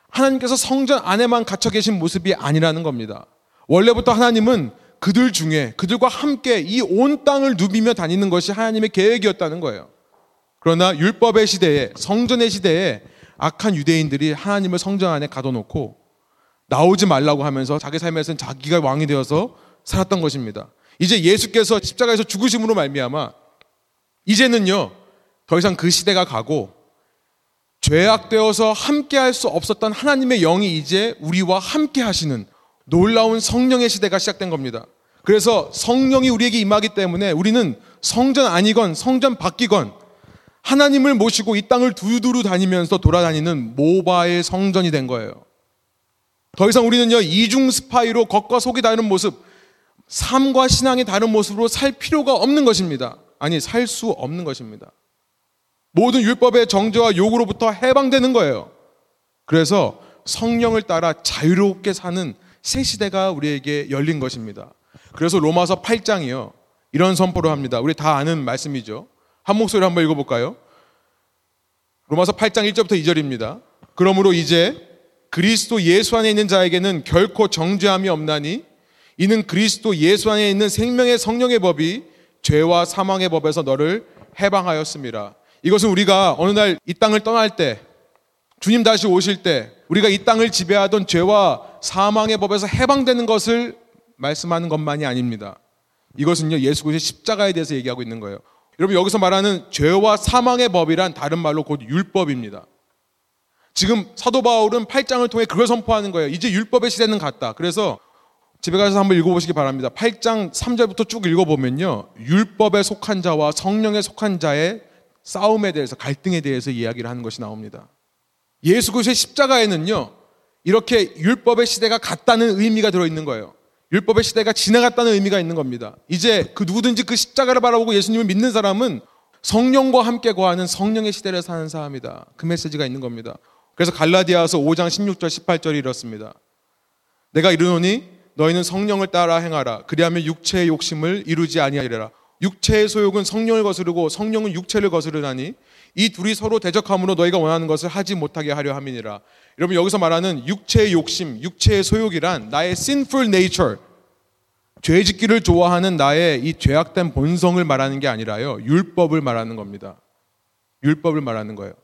하나님께서 성전 안에만 갇혀 계신 모습이 아니라는 겁니다. 원래부터 하나님은 그들 중에 그들과 함께 이 온 땅을 누비며 다니는 것이 하나님의 계획이었다는 거예요. 그러나 율법의 시대에 성전의 시대에 악한 유대인들이 하나님을 성전 안에 가둬놓고 나오지 말라고 하면서 자기 삶에서는 자기가 왕이 되어서 살았던 것입니다. 이제 예수께서 십자가에서 죽으심으로 말미암아 이제는요 더 이상 그 시대가 가고 죄악되어서 함께 할 수 없었던 하나님의 영이 이제 우리와 함께 하시는 놀라운 성령의 시대가 시작된 겁니다. 그래서 성령이 우리에게 임하기 때문에 우리는 성전 아니건 성전 바뀌건 하나님을 모시고 이 땅을 두루두루 다니면서 돌아다니는 모바일 성전이 된 거예요. 더 이상 우리는요, 이중 스파이로 겉과 속이 다른 모습, 삶과 신앙이 다른 모습으로 살 필요가 없는 것입니다. 아니, 살 수 없는 것입니다. 모든 율법의 정죄와 요구로부터 해방되는 거예요. 그래서 성령을 따라 자유롭게 사는 새 시대가 우리에게 열린 것입니다. 그래서 로마서 8장이요. 이런 선포를 합니다. 우리 다 아는 말씀이죠. 한 목소리 한번 읽어볼까요? 로마서 8장 1절부터 2절입니다. 그러므로 이제 그리스도 예수 안에 있는 자에게는 결코 정죄함이 없나니 이는 그리스도 예수 안에 있는 생명의 성령의 법이 죄와 사망의 법에서 너를 해방하였습니다. 이것은 우리가 어느 날 이 땅을 떠날 때 주님 다시 오실 때 우리가 이 땅을 지배하던 죄와 사망의 법에서 해방되는 것을 말씀하는 것만이 아닙니다. 이것은요 예수 그리스도의 십자가에 대해서 얘기하고 있는 거예요. 여러분 여기서 말하는 죄와 사망의 법이란 다른 말로 곧 율법입니다. 지금 사도 바울은 8장을 통해 그걸 선포하는 거예요. 이제 율법의 시대는 갔다. 그래서 집에 가서 한번 읽어보시기 바랍니다. 8장 3절부터 쭉 읽어보면요. 율법에 속한 자와 성령에 속한 자의 싸움에 대해서 갈등에 대해서 이야기를 하는 것이 나옵니다. 예수 그리스도의 십자가에는요. 이렇게 율법의 시대가 갔다는 의미가 들어있는 거예요. 율법의 시대가 지나갔다는 의미가 있는 겁니다. 이제 그 누구든지 그 십자가를 바라보고 예수님을 믿는 사람은 성령과 함께 거하는 성령의 시대를 사는 사람이다. 그 메시지가 있는 겁니다. 그래서 갈라디아서 5장 16절 18절이 이렇습니다. 내가 이르노니 너희는 성령을 따라 행하라. 그리하면 육체의 욕심을 이루지 아니하리라. 육체의 소욕은 성령을 거스르고 성령은 육체를 거스르나니 이 둘이 서로 대적함으로 너희가 원하는 것을 하지 못하게 하려 함이니라. 여러분 여기서 말하는 육체의 욕심, 육체의 소욕이란 나의 sinful nature, 죄 짓기를 좋아하는 나의 이 죄악된 본성을 말하는 게 아니라요. 율법을 말하는 겁니다. 율법을 말하는 거예요.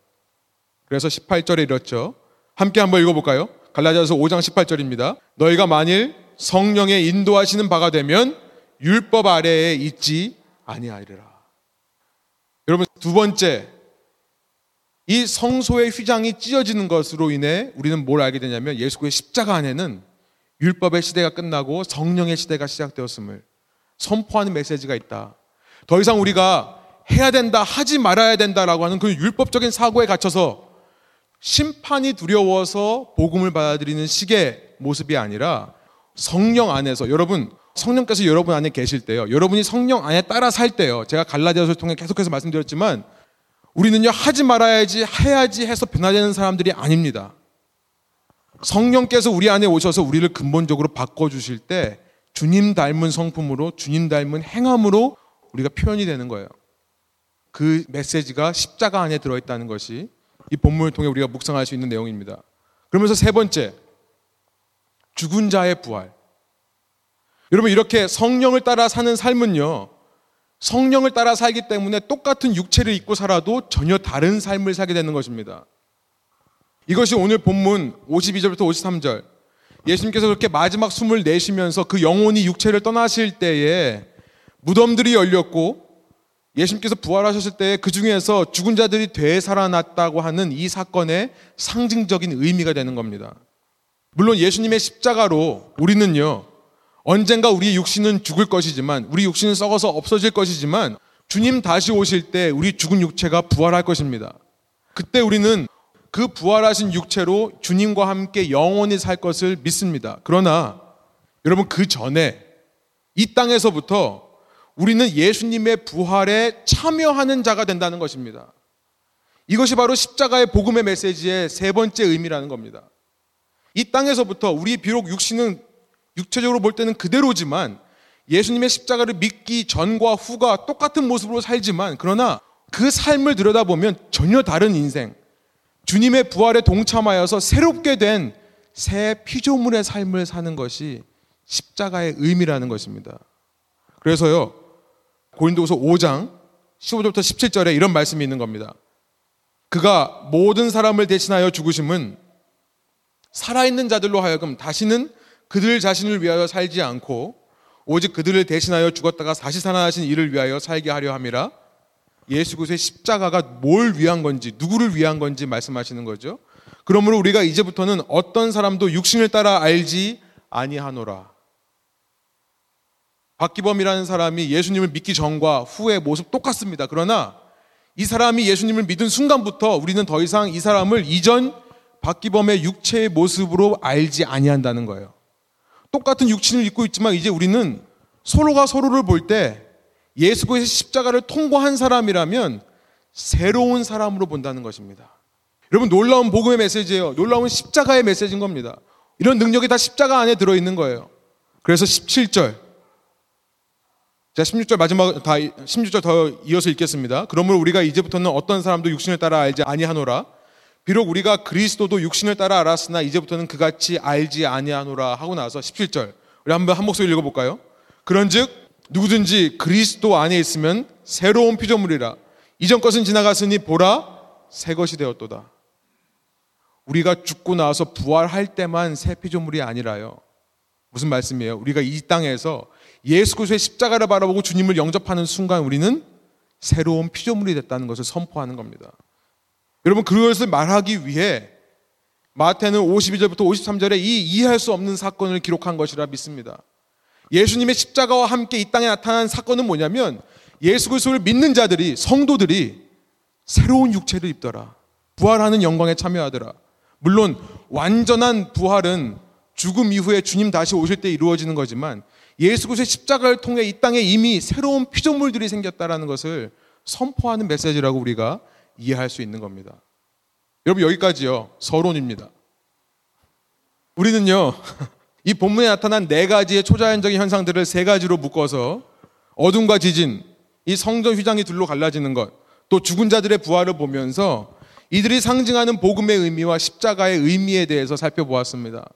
그래서 18절에 이렇죠. 함께 한번 읽어볼까요? 갈라디아서 5장 18절입니다. 너희가 만일 성령의 인도하시는 바가 되면 율법 아래에 있지 아니하리라. 여러분 두 번째 이 성소의 휘장이 찢어지는 것으로 인해 우리는 뭘 알게 되냐면 예수의 십자가 안에는 율법의 시대가 끝나고 성령의 시대가 시작되었음을 선포하는 메시지가 있다. 더 이상 우리가 해야 된다, 하지 말아야 된다라고 하는 그 율법적인 사고에 갇혀서 심판이 두려워서 복음을 받아들이는 식의 모습이 아니라 성령 안에서 여러분 성령께서 여러분 안에 계실 때요. 여러분이 성령 안에 따라 살 때요. 제가 갈라디아서를 통해 계속해서 말씀드렸지만 우리는요 하지 말아야지 해야지 해서 변화되는 사람들이 아닙니다. 성령께서 우리 안에 오셔서 우리를 근본적으로 바꿔 주실 때 주님 닮은 성품으로 주님 닮은 행함으로 우리가 표현이 되는 거예요. 그 메시지가 십자가 안에 들어 있다는 것이 이 본문을 통해 우리가 묵상할 수 있는 내용입니다. 그러면서 세 번째 죽은 자의 부활. 여러분 이렇게 성령을 따라 사는 삶은요. 성령을 따라 살기 때문에 똑같은 육체를 입고 살아도 전혀 다른 삶을 살게 되는 것입니다. 이것이 오늘 본문 52절부터 53절. 예수님께서 그렇게 마지막 숨을 내쉬면서 그 영혼이 육체를 떠나실 때에 무덤들이 열렸고 예수님께서 부활하셨을 때 그 중에서 죽은 자들이 되살아났다고 하는 이 사건의 상징적인 의미가 되는 겁니다. 물론 예수님의 십자가로 우리는요, 언젠가 우리 육신은 죽을 것이지만, 우리 육신은 썩어서 없어질 것이지만, 주님 다시 오실 때 우리 죽은 육체가 부활할 것입니다. 그때 우리는 그 부활하신 육체로 주님과 함께 영원히 살 것을 믿습니다. 그러나 여러분 그 전에 이 땅에서부터 우리는 예수님의 부활에 참여하는 자가 된다는 것입니다. 이것이 바로 십자가의 복음의 메시지의 세 번째 의미라는 겁니다. 이 땅에서부터 우리 비록 육신은 육체적으로 볼 때는 그대로지만 예수님의 십자가를 믿기 전과 후가 똑같은 모습으로 살지만 그러나 그 삶을 들여다보면 전혀 다른 인생, 주님의 부활에 동참하여서 새롭게 된 새 피조물의 삶을 사는 것이 십자가의 의미라는 것입니다. 그래서요, 고린도후서 5장 15절부터 17절에 이런 말씀이 있는 겁니다. 그가 모든 사람을 대신하여 죽으심은 살아있는 자들로 하여금 다시는 그들 자신을 위하여 살지 않고 오직 그들을 대신하여 죽었다가 다시 살아나신 이를 위하여 살게 하려 함이라 예수 그리스도의 십자가가 뭘 위한 건지 누구를 위한 건지 말씀하시는 거죠. 그러므로 우리가 이제부터는 어떤 사람도 육신을 따라 알지 아니하노라. 박기범이라는 사람이 예수님을 믿기 전과 후의 모습 똑같습니다. 그러나 이 사람이 예수님을 믿은 순간부터 우리는 더 이상 이 사람을 이전 박기범의 육체의 모습으로 알지 아니한다는 거예요. 똑같은 육신을 입고 있지만 이제 우리는 서로가 서로를 볼 때 예수 그리스도의 십자가를 통과한 사람이라면 새로운 사람으로 본다는 것입니다. 여러분 놀라운 복음의 메시지예요. 놀라운 십자가의 메시지인 겁니다. 이런 능력이 다 십자가 안에 들어 있는 거예요. 그래서 17절 자, 16절 마지막 다 16절 더 이어서 읽겠습니다. 그러므로 우리가 이제부터는 어떤 사람도 육신을 따라 알지 아니하노라. 비록 우리가 그리스도도 육신을 따라 알았으나 이제부터는 그같이 알지 아니하노라 하고 나서 17절. 우리 한번 한 목소리 읽어 볼까요? 그런즉 누구든지 그리스도 안에 있으면 새로운 피조물이라. 이전 것은 지나갔으니 보라 새 것이 되었도다. 우리가 죽고 나서 부활할 때만 새 피조물이 아니라요. 무슨 말씀이에요? 우리가 이 땅에서 예수 그리스도의 십자가를 바라보고 주님을 영접하는 순간 우리는 새로운 피조물이 됐다는 것을 선포하는 겁니다. 여러분 그것을 말하기 위해 마태는 52절부터 53절에 이 이해할 수 없는 사건을 기록한 것이라 믿습니다. 예수님의 십자가와 함께 이 땅에 나타난 사건은 뭐냐면 예수 그리스도를 믿는 자들이 성도들이 새로운 육체를 입더라. 부활하는 영광에 참여하더라. 물론 완전한 부활은 죽음 이후에 주님 다시 오실 때 이루어지는 거지만 예수 그리스도의 십자가를 통해 이 땅에 이미 새로운 피조물들이 생겼다라는 것을 선포하는 메시지라고 우리가 이해할 수 있는 겁니다. 여러분 여기까지요. 서론입니다. 우리는요. 이 본문에 나타난 네 가지의 초자연적인 현상들을 세 가지로 묶어서 어둠과 지진, 이 성전 휘장이 둘로 갈라지는 것, 또 죽은 자들의 부활을 보면서 이들이 상징하는 복음의 의미와 십자가의 의미에 대해서 살펴보았습니다.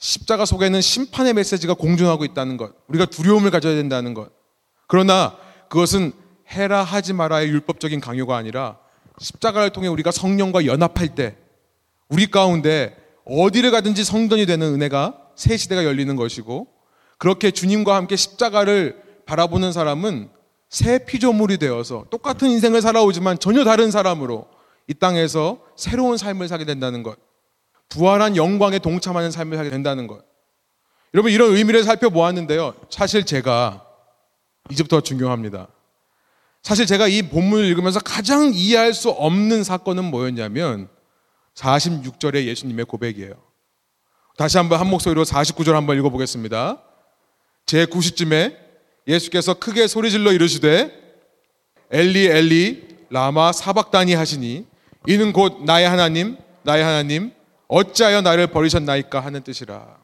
십자가 속에는 심판의 메시지가 공존하고 있다는 것, 우리가 두려움을 가져야 된다는 것. 그러나 그것은 해라 하지 말아의 율법적인 강요가 아니라 십자가를 통해 우리가 성령과 연합할 때 우리 가운데 어디를 가든지 성전이 되는 은혜가 새 시대가 열리는 것이고 그렇게 주님과 함께 십자가를 바라보는 사람은 새 피조물이 되어서 똑같은 인생을 살아오지만 전혀 다른 사람으로 이 땅에서 새로운 삶을 살게 된다는 것. 부활한 영광에 동참하는 삶을 살게 된다는 것. 여러분 이런 의미를 살펴보았는데요. 사실 제가 이제부터 중요합니다. 사실 제가 이 본문을 읽으면서 가장 이해할 수 없는 사건은 뭐였냐면 46절의 예수님의 고백이에요. 다시 한번 한 목소리로 49절 한번 읽어보겠습니다. 제 90쯤에 예수께서 크게 소리질러 이르시되 엘리 엘리 라마 사박다니 하시니 이는 곧 나의 하나님 나의 하나님 어찌하여 나를 버리셨나이까 하는 뜻이라.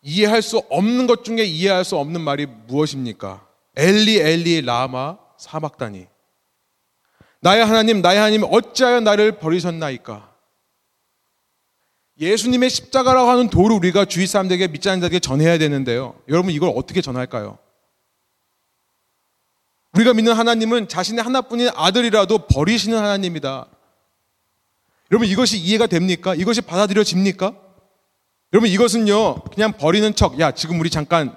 이해할 수 없는 것 중에 이해할 수 없는 말이 무엇입니까? 엘리 엘리 라마 사박다니. 나의 하나님 나의 하나님 어찌하여 나를 버리셨나이까? 예수님의 십자가라고 하는 도를 우리가 주위 사람들에게 믿지 않는 자에게 전해야 되는데요. 여러분 이걸 어떻게 전할까요? 우리가 믿는 하나님은 자신의 하나뿐인 아들이라도 버리시는 하나님이다. 여러분 이것이 이해가 됩니까? 이것이 받아들여집니까? 여러분 이것은요 그냥 버리는 척, 야 지금 우리 잠깐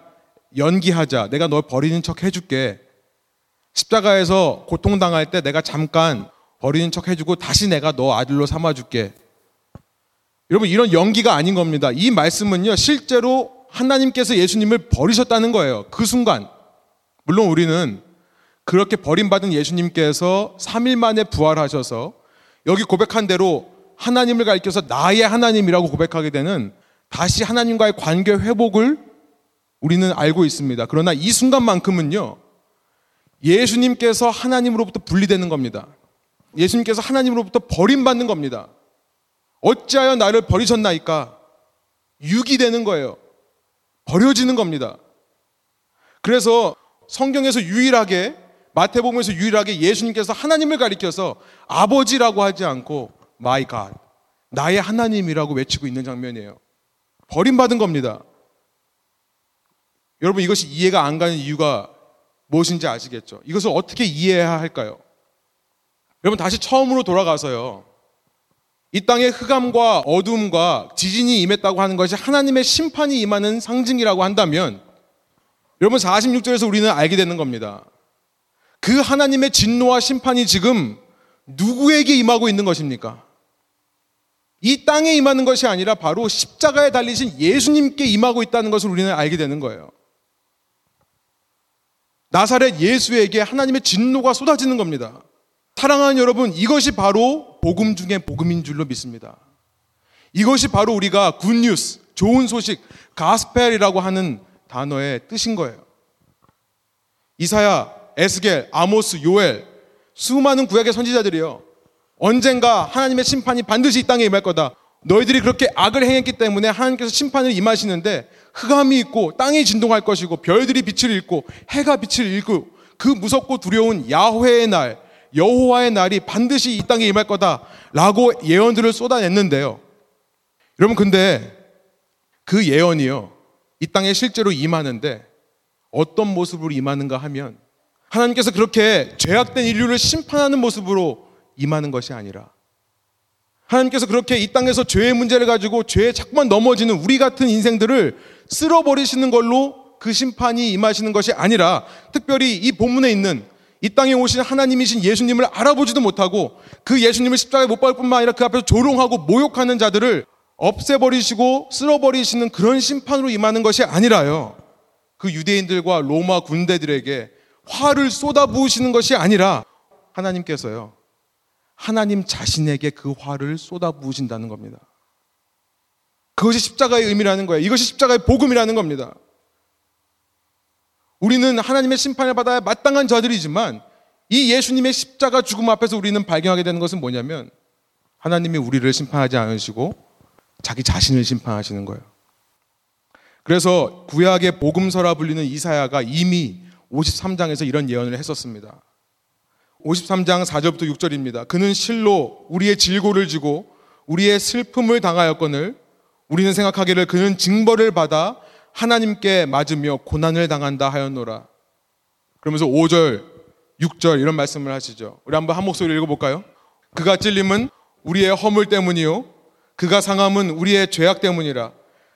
연기하자. 내가 널 버리는 척 해줄게. 십자가에서 고통 당할 때 내가 잠깐 버리는 척 해주고 다시 내가 너 아들로 삼아줄게. 여러분 이런 연기가 아닌 겁니다. 이 말씀은요 실제로 하나님께서 예수님을 버리셨다는 거예요. 그 순간. 물론 우리는 그렇게 버림받은 예수님께서 3일 만에 부활하셔서 여기 고백한 대로 하나님을 가리켜서 나의 하나님이라고 고백하게 되는 다시 하나님과의 관계 회복을 우리는 알고 있습니다. 그러나 이 순간만큼은요, 예수님께서 하나님으로부터 분리되는 겁니다. 예수님께서 하나님으로부터 버림받는 겁니다. 어찌하여 나를 버리셨나이까? 유기되는 거예요. 버려지는 겁니다. 그래서 성경에서 유일하게 마태복음에서 유일하게 예수님께서 하나님을 가리켜서 아버지라고 하지 않고 my God, 나의 하나님이라고 외치고 있는 장면이에요. 버림받은 겁니다. 여러분 이것이 이해가 안 가는 이유가 무엇인지 아시겠죠? 이것을 어떻게 이해해야 할까요? 여러분 다시 처음으로 돌아가서요. 이 땅의 흑암과 어둠과 지진이 임했다고 하는 것이 하나님의 심판이 임하는 상징이라고 한다면 여러분 46절에서 우리는 알게 되는 겁니다. 그 하나님의 진노와 심판이 지금 누구에게 임하고 있는 것입니까? 이 땅에 임하는 것이 아니라 바로 십자가에 달리신 예수님께 임하고 있다는 것을 우리는 알게 되는 거예요. 나사렛 예수에게 하나님의 진노가 쏟아지는 겁니다. 사랑하는 여러분, 이것이 바로 복음 중에 복음인 줄로 믿습니다. 이것이 바로 우리가 굿뉴스, 좋은 소식, 가스펠이라고 하는 단어의 뜻인 거예요. 이사야, 에스겔, 아모스, 요엘, 수많은 구약의 선지자들이요. 언젠가 하나님의 심판이 반드시 이 땅에 임할 거다. 너희들이 그렇게 악을 행했기 때문에 하나님께서 심판을 임하시는데 흑암이 있고 땅이 진동할 것이고 별들이 빛을 잃고 해가 빛을 잃고 그 무섭고 두려운 야훼의 날, 여호와의 날이 반드시 이 땅에 임할 거다라고 예언들을 쏟아냈는데요. 여러분 근데 그 예언이요. 이 땅에 실제로 임하는데 어떤 모습으로 임하는가 하면 하나님께서 그렇게 죄악된 인류를 심판하는 모습으로 임하는 것이 아니라 하나님께서 그렇게 이 땅에서 죄의 문제를 가지고 죄에 자꾸만 넘어지는 우리 같은 인생들을 쓸어버리시는 걸로 그 심판이 임하시는 것이 아니라 특별히 이 본문에 있는 이 땅에 오신 하나님이신 예수님을 알아보지도 못하고 그 예수님을 십자가에 못 박을 뿐만 아니라 그 앞에서 조롱하고 모욕하는 자들을 없애버리시고 쓸어버리시는 그런 심판으로 임하는 것이 아니라요. 그 유대인들과 로마 군대들에게 화를 쏟아부으시는 것이 아니라 하나님께서요. 하나님 자신에게 그 화를 쏟아부으신다는 겁니다. 그것이 십자가의 의미라는 거예요. 이것이 십자가의 복음이라는 겁니다. 우리는 하나님의 심판을 받아야 마땅한 자들이지만 이 예수님의 십자가 죽음 앞에서 우리는 발견하게 되는 것은 뭐냐면 하나님이 우리를 심판하지 않으시고 자기 자신을 심판하시는 거예요. 그래서 구약의 복음서라 불리는 이사야가 이미 53장에서 이런 예언을 했었습니다. 53장 4절부터 6절입니다. 그는 실로 우리의 질고를 지고 우리의 슬픔을 당하였거늘 우리는 생각하기를 그는 징벌을 받아 하나님께 맞으며 고난을 당한다 하였노라. 그러면서 5절, 6절 이런 말씀을 하시죠. 우리 한번 한 목소리 읽어볼까요? 그가 찔림은 우리의 허물 때문이요. 그가 상함은 우리의 죄악 때문이라.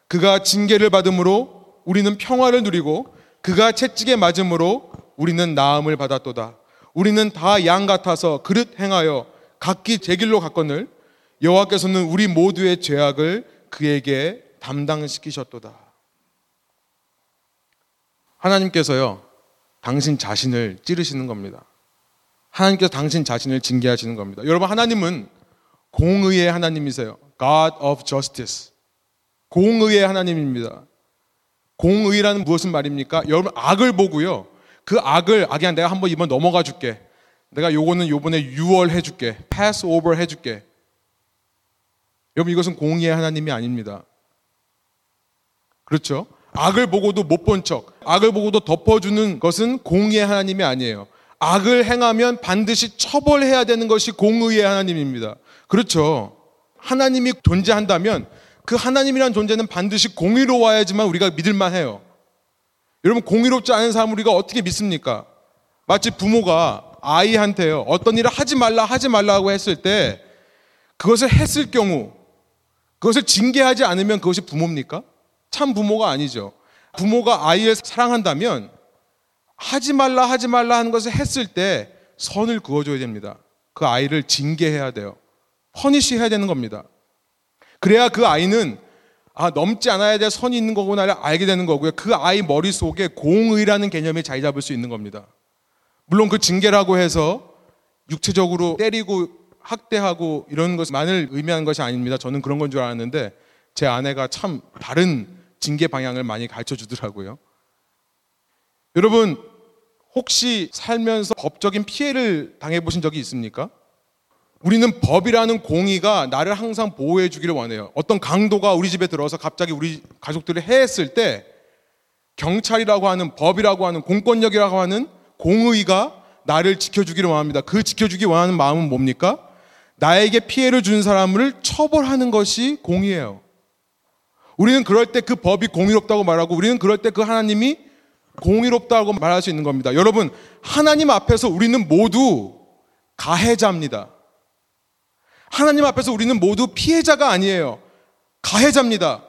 그가 징계를 받음으로 우리는 평화를 누리고 그가 채찍에 맞음으로 우리는 나음을 받았도다. 우리는 다 양 같아서 그릇 행하여 각기 제 길로 갔거늘 여호와께서는 우리 모두의 죄악을 그에게 담당시키셨도다. 하나님께서요, 당신 자신을 찌르시는 겁니다. 하나님께서 당신 자신을 징계하시는 겁니다. 여러분, 하나님은 공의의 하나님이세요. God of justice. 공의의 하나님입니다. 공의라는 무엇은 말입니까? 여러분, 악을 보고요. 그 악을, 아, 그냥 내가 한번 이번 넘어가 줄게. 내가 요거는 요번에 6월 해 줄게. pass over 해줄게. 여러분, 이것은 공의의 하나님이 아닙니다. 그렇죠? 악을 보고도 못 본 척, 악을 보고도 덮어주는 것은 공의의 하나님이 아니에요. 악을 행하면 반드시 처벌해야 되는 것이 공의의 하나님입니다. 그렇죠. 하나님이 존재한다면 그 하나님이란 존재는 반드시 공의로워야지만 우리가 믿을만 해요. 여러분, 공의롭지 않은 사람을 우리가 어떻게 믿습니까? 마치 부모가 아이한테요, 어떤 일을 하지 말라, 하지 말라고 했을 때 그것을 했을 경우, 그것을 징계하지 않으면 그것이 부모입니까? 참 부모가 아니죠. 부모가 아이를 사랑한다면 하지 말라 하지 말라 하는 것을 했을 때 선을 그어줘야 됩니다. 그 아이를 징계해야 돼요. 퍼니시 해야 되는 겁니다. 그래야 그 아이는 아 넘지 않아야 될 선이 있는 거구나를 알게 되는 거고요. 그 아이 머릿속에 공의라는 개념이 자리 잡을 수 있는 겁니다. 물론 그 징계라고 해서 육체적으로 때리고 학대하고 이런 것만을 의미하는 것이 아닙니다. 저는 그런 건 줄 알았는데 제 아내가 참 다른 징계 방향을 많이 가르쳐 주더라고요. 여러분, 혹시 살면서 법적인 피해를 당해 보신 적이 있습니까? 우리는 법이라는 공의가 나를 항상 보호해 주기를 원해요. 어떤 강도가 우리 집에 들어서 갑자기 우리 가족들을 해했을 때 경찰이라고 하는 법이라고 하는 공권력이라고 하는 공의가 나를 지켜주기를 원합니다. 그 지켜주기 원하는 마음은 뭡니까? 나에게 피해를 준 사람을 처벌하는 것이 공의예요. 우리는 그럴 때 그 법이 공의롭다고 말하고 우리는 그럴 때 그 하나님이 공의롭다고 말할 수 있는 겁니다. 여러분, 하나님 앞에서 우리는 모두 가해자입니다. 하나님 앞에서 우리는 모두 피해자가 아니에요. 가해자입니다.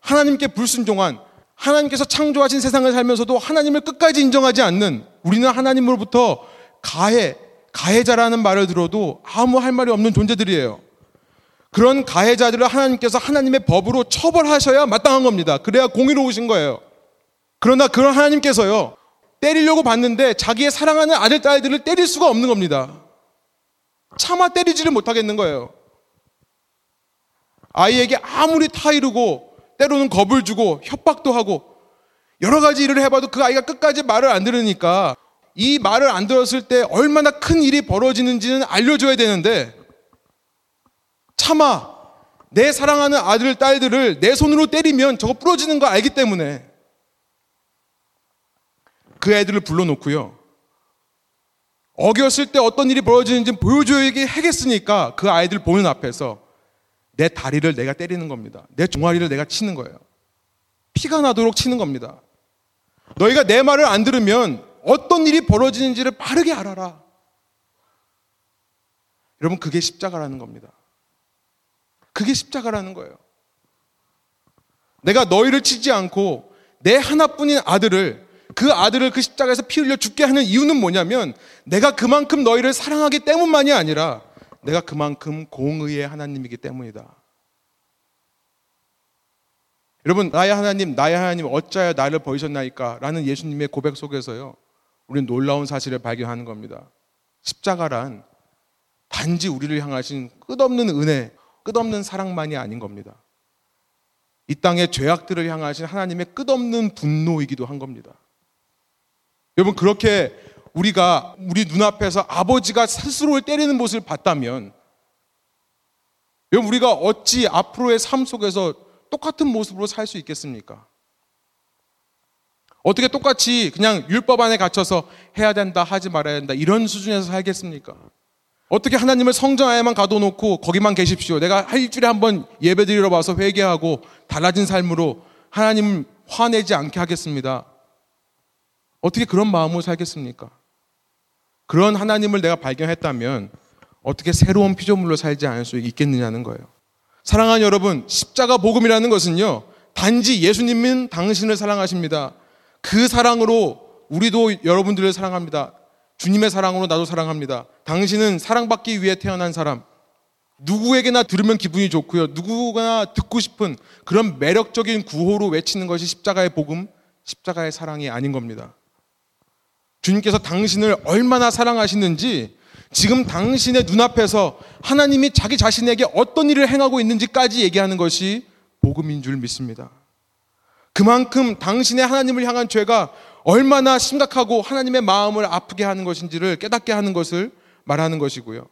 하나님께 불순종한 하나님께서 창조하신 세상을 살면서도 하나님을 끝까지 인정하지 않는 우리는 하나님으로부터 가해, 가해자라는 말을 들어도 아무 할 말이 없는 존재들이에요. 그런 가해자들을 하나님께서 하나님의 법으로 처벌하셔야 마땅한 겁니다. 그래야 공의로우신 거예요. 그러나 그런 하나님께서요, 때리려고 봤는데 자기의 사랑하는 아들, 딸들을 때릴 수가 없는 겁니다. 차마 때리지를 못하겠는 거예요. 아이에게 아무리 타이르고 때로는 겁을 주고 협박도 하고 여러 가지 일을 해봐도 그 아이가 끝까지 말을 안 들으니까 이 말을 안 들었을 때 얼마나 큰 일이 벌어지는지는 알려줘야 되는데 차마 내 사랑하는 아들, 딸들을 내 손으로 때리면 저거 부러지는 거 알기 때문에 그 애들을 불러놓고요. 어겼을 때 어떤 일이 벌어지는지 보여줘야게 하겠으니까 그 아이들 보는 앞에서 내 다리를 내가 때리는 겁니다. 내 종아리를 내가 치는 거예요. 피가 나도록 치는 겁니다. 너희가 내 말을 안 들으면 어떤 일이 벌어지는지를 빠르게 알아라. 여러분, 그게 십자가라는 겁니다. 그게 십자가라는 거예요. 내가 너희를 치지 않고 내 하나뿐인 아들을 그 아들을 그 십자가에서 피 흘려 죽게 하는 이유는 뭐냐면 내가 그만큼 너희를 사랑하기 때문만이 아니라 내가 그만큼 공의의 하나님이기 때문이다. 여러분, 나의 하나님, 나의 하나님, 어찌하여 나를 버리셨나이까? 라는 예수님의 고백 속에서요, 우리는 놀라운 사실을 발견하는 겁니다. 십자가란 단지 우리를 향하신 끝없는 은혜, 끝없는 사랑만이 아닌 겁니다. 이 땅의 죄악들을 향하신 하나님의 끝없는 분노이기도 한 겁니다. 여러분, 그렇게 우리가 우리 눈앞에서 아버지가 스스로를 때리는 모습을 봤다면, 여러분, 우리가 어찌 앞으로의 삶 속에서 똑같은 모습으로 살 수 있겠습니까? 어떻게 똑같이 그냥 율법 안에 갇혀서 해야 된다, 하지 말아야 된다, 이런 수준에서 살겠습니까? 어떻게 하나님을 성전 안에만 가둬놓고 거기만 계십시오. 내가 일주일에 한 번 예배 드리러 와서 회개하고 달라진 삶으로 하나님 화내지 않게 하겠습니다. 어떻게 그런 마음으로 살겠습니까? 그런 하나님을 내가 발견했다면 어떻게 새로운 피조물로 살지 않을 수 있겠느냐는 거예요. 사랑하는 여러분, 십자가 복음이라는 것은요, 단지 예수님은 당신을 사랑하십니다. 그 사랑으로 우리도 여러분들을 사랑합니다. 주님의 사랑으로 나도 사랑합니다. 당신은 사랑받기 위해 태어난 사람. 누구에게나 들으면 기분이 좋고요. 누구나 듣고 싶은 그런 매력적인 구호로 외치는 것이 십자가의 복음, 십자가의 사랑이 아닌 겁니다. 주님께서 당신을 얼마나 사랑하시는지 지금 당신의 눈앞에서 하나님이 자기 자신에게 어떤 일을 행하고 있는지까지 얘기하는 것이 복음인 줄 믿습니다. 그만큼 당신의 하나님을 향한 죄가 얼마나 심각하고 하나님의 마음을 아프게 하는 것인지를 깨닫게 하는 것을 말하는 것이고요.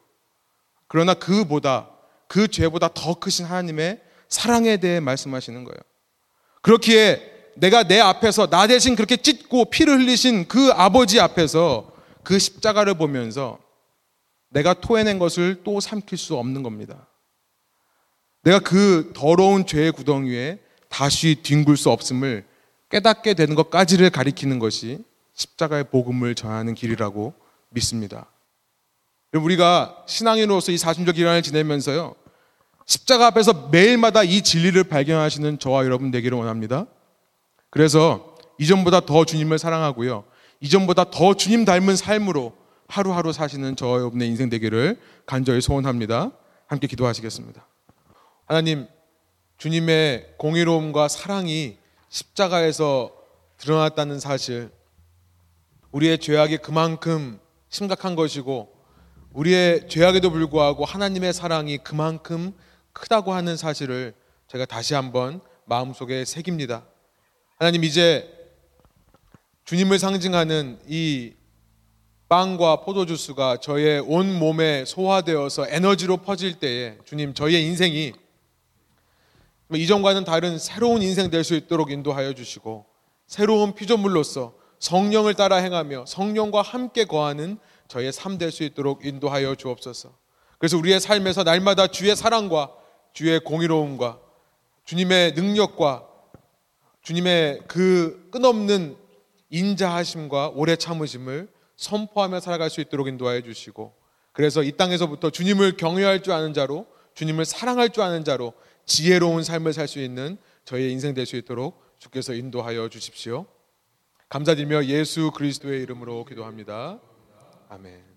그러나 그보다 그 죄보다 더 크신 하나님의 사랑에 대해 말씀하시는 거예요. 그렇기에 내가 내 앞에서 나 대신 그렇게 찢고 피를 흘리신 그 아버지 앞에서 그 십자가를 보면서 내가 토해낸 것을 또 삼킬 수 없는 겁니다. 내가 그 더러운 죄의 구덩이에 다시 뒹굴 수 없음을 깨닫게 되는 것까지를 가리키는 것이 십자가의 복음을 전하는 길이라고 믿습니다. 우리가 신앙인으로서 이 사순절 기간을 지내면서요. 십자가 앞에서 매일마다 이 진리를 발견하시는 저와 여러분 되기를 원합니다. 그래서 이전보다 더 주님을 사랑하고요. 이전보다 더 주님 닮은 삶으로 하루하루 사시는 저와 여러분의 인생 되기를 간절히 소원합니다. 함께 기도하시겠습니다. 하나님, 주님의 공의로움과 사랑이 십자가에서 드러났다는 사실, 우리의 죄악이 그만큼 심각한 것이고, 우리의 죄악에도 불구하고 하나님의 사랑이 그만큼 크다고 하는 사실을 제가 다시 한번 마음속에 새깁니다. 하나님, 이제 주님을 상징하는 이 빵과 포도주 스가 저의 온 몸에 소화되어서 에너지로 퍼질 때에 주님 저희의 인생이 이전과는 다른 새로운 인생 될 수 있도록 인도하여 주시고 새로운 피조물로서 성령을 따라 행하며 성령과 함께 거하는 저의 삶 될 수 있도록 인도하여 주옵소서. 그래서 우리의 삶에서 날마다 주의 사랑과 주의 공의로움과 주님의 능력과 주님의 그 끝없는 인자하심과 오래 참으심을 선포하며 살아갈 수 있도록 인도하여 주시고 그래서 이 땅에서부터 주님을 경외할 줄 아는 자로 주님을 사랑할 줄 아는 자로 지혜로운 삶을 살 수 있는 저희의 인생 될 수 있도록 주께서 인도하여 주십시오. 감사드리며 예수 그리스도의 이름으로 기도합니다. 아멘.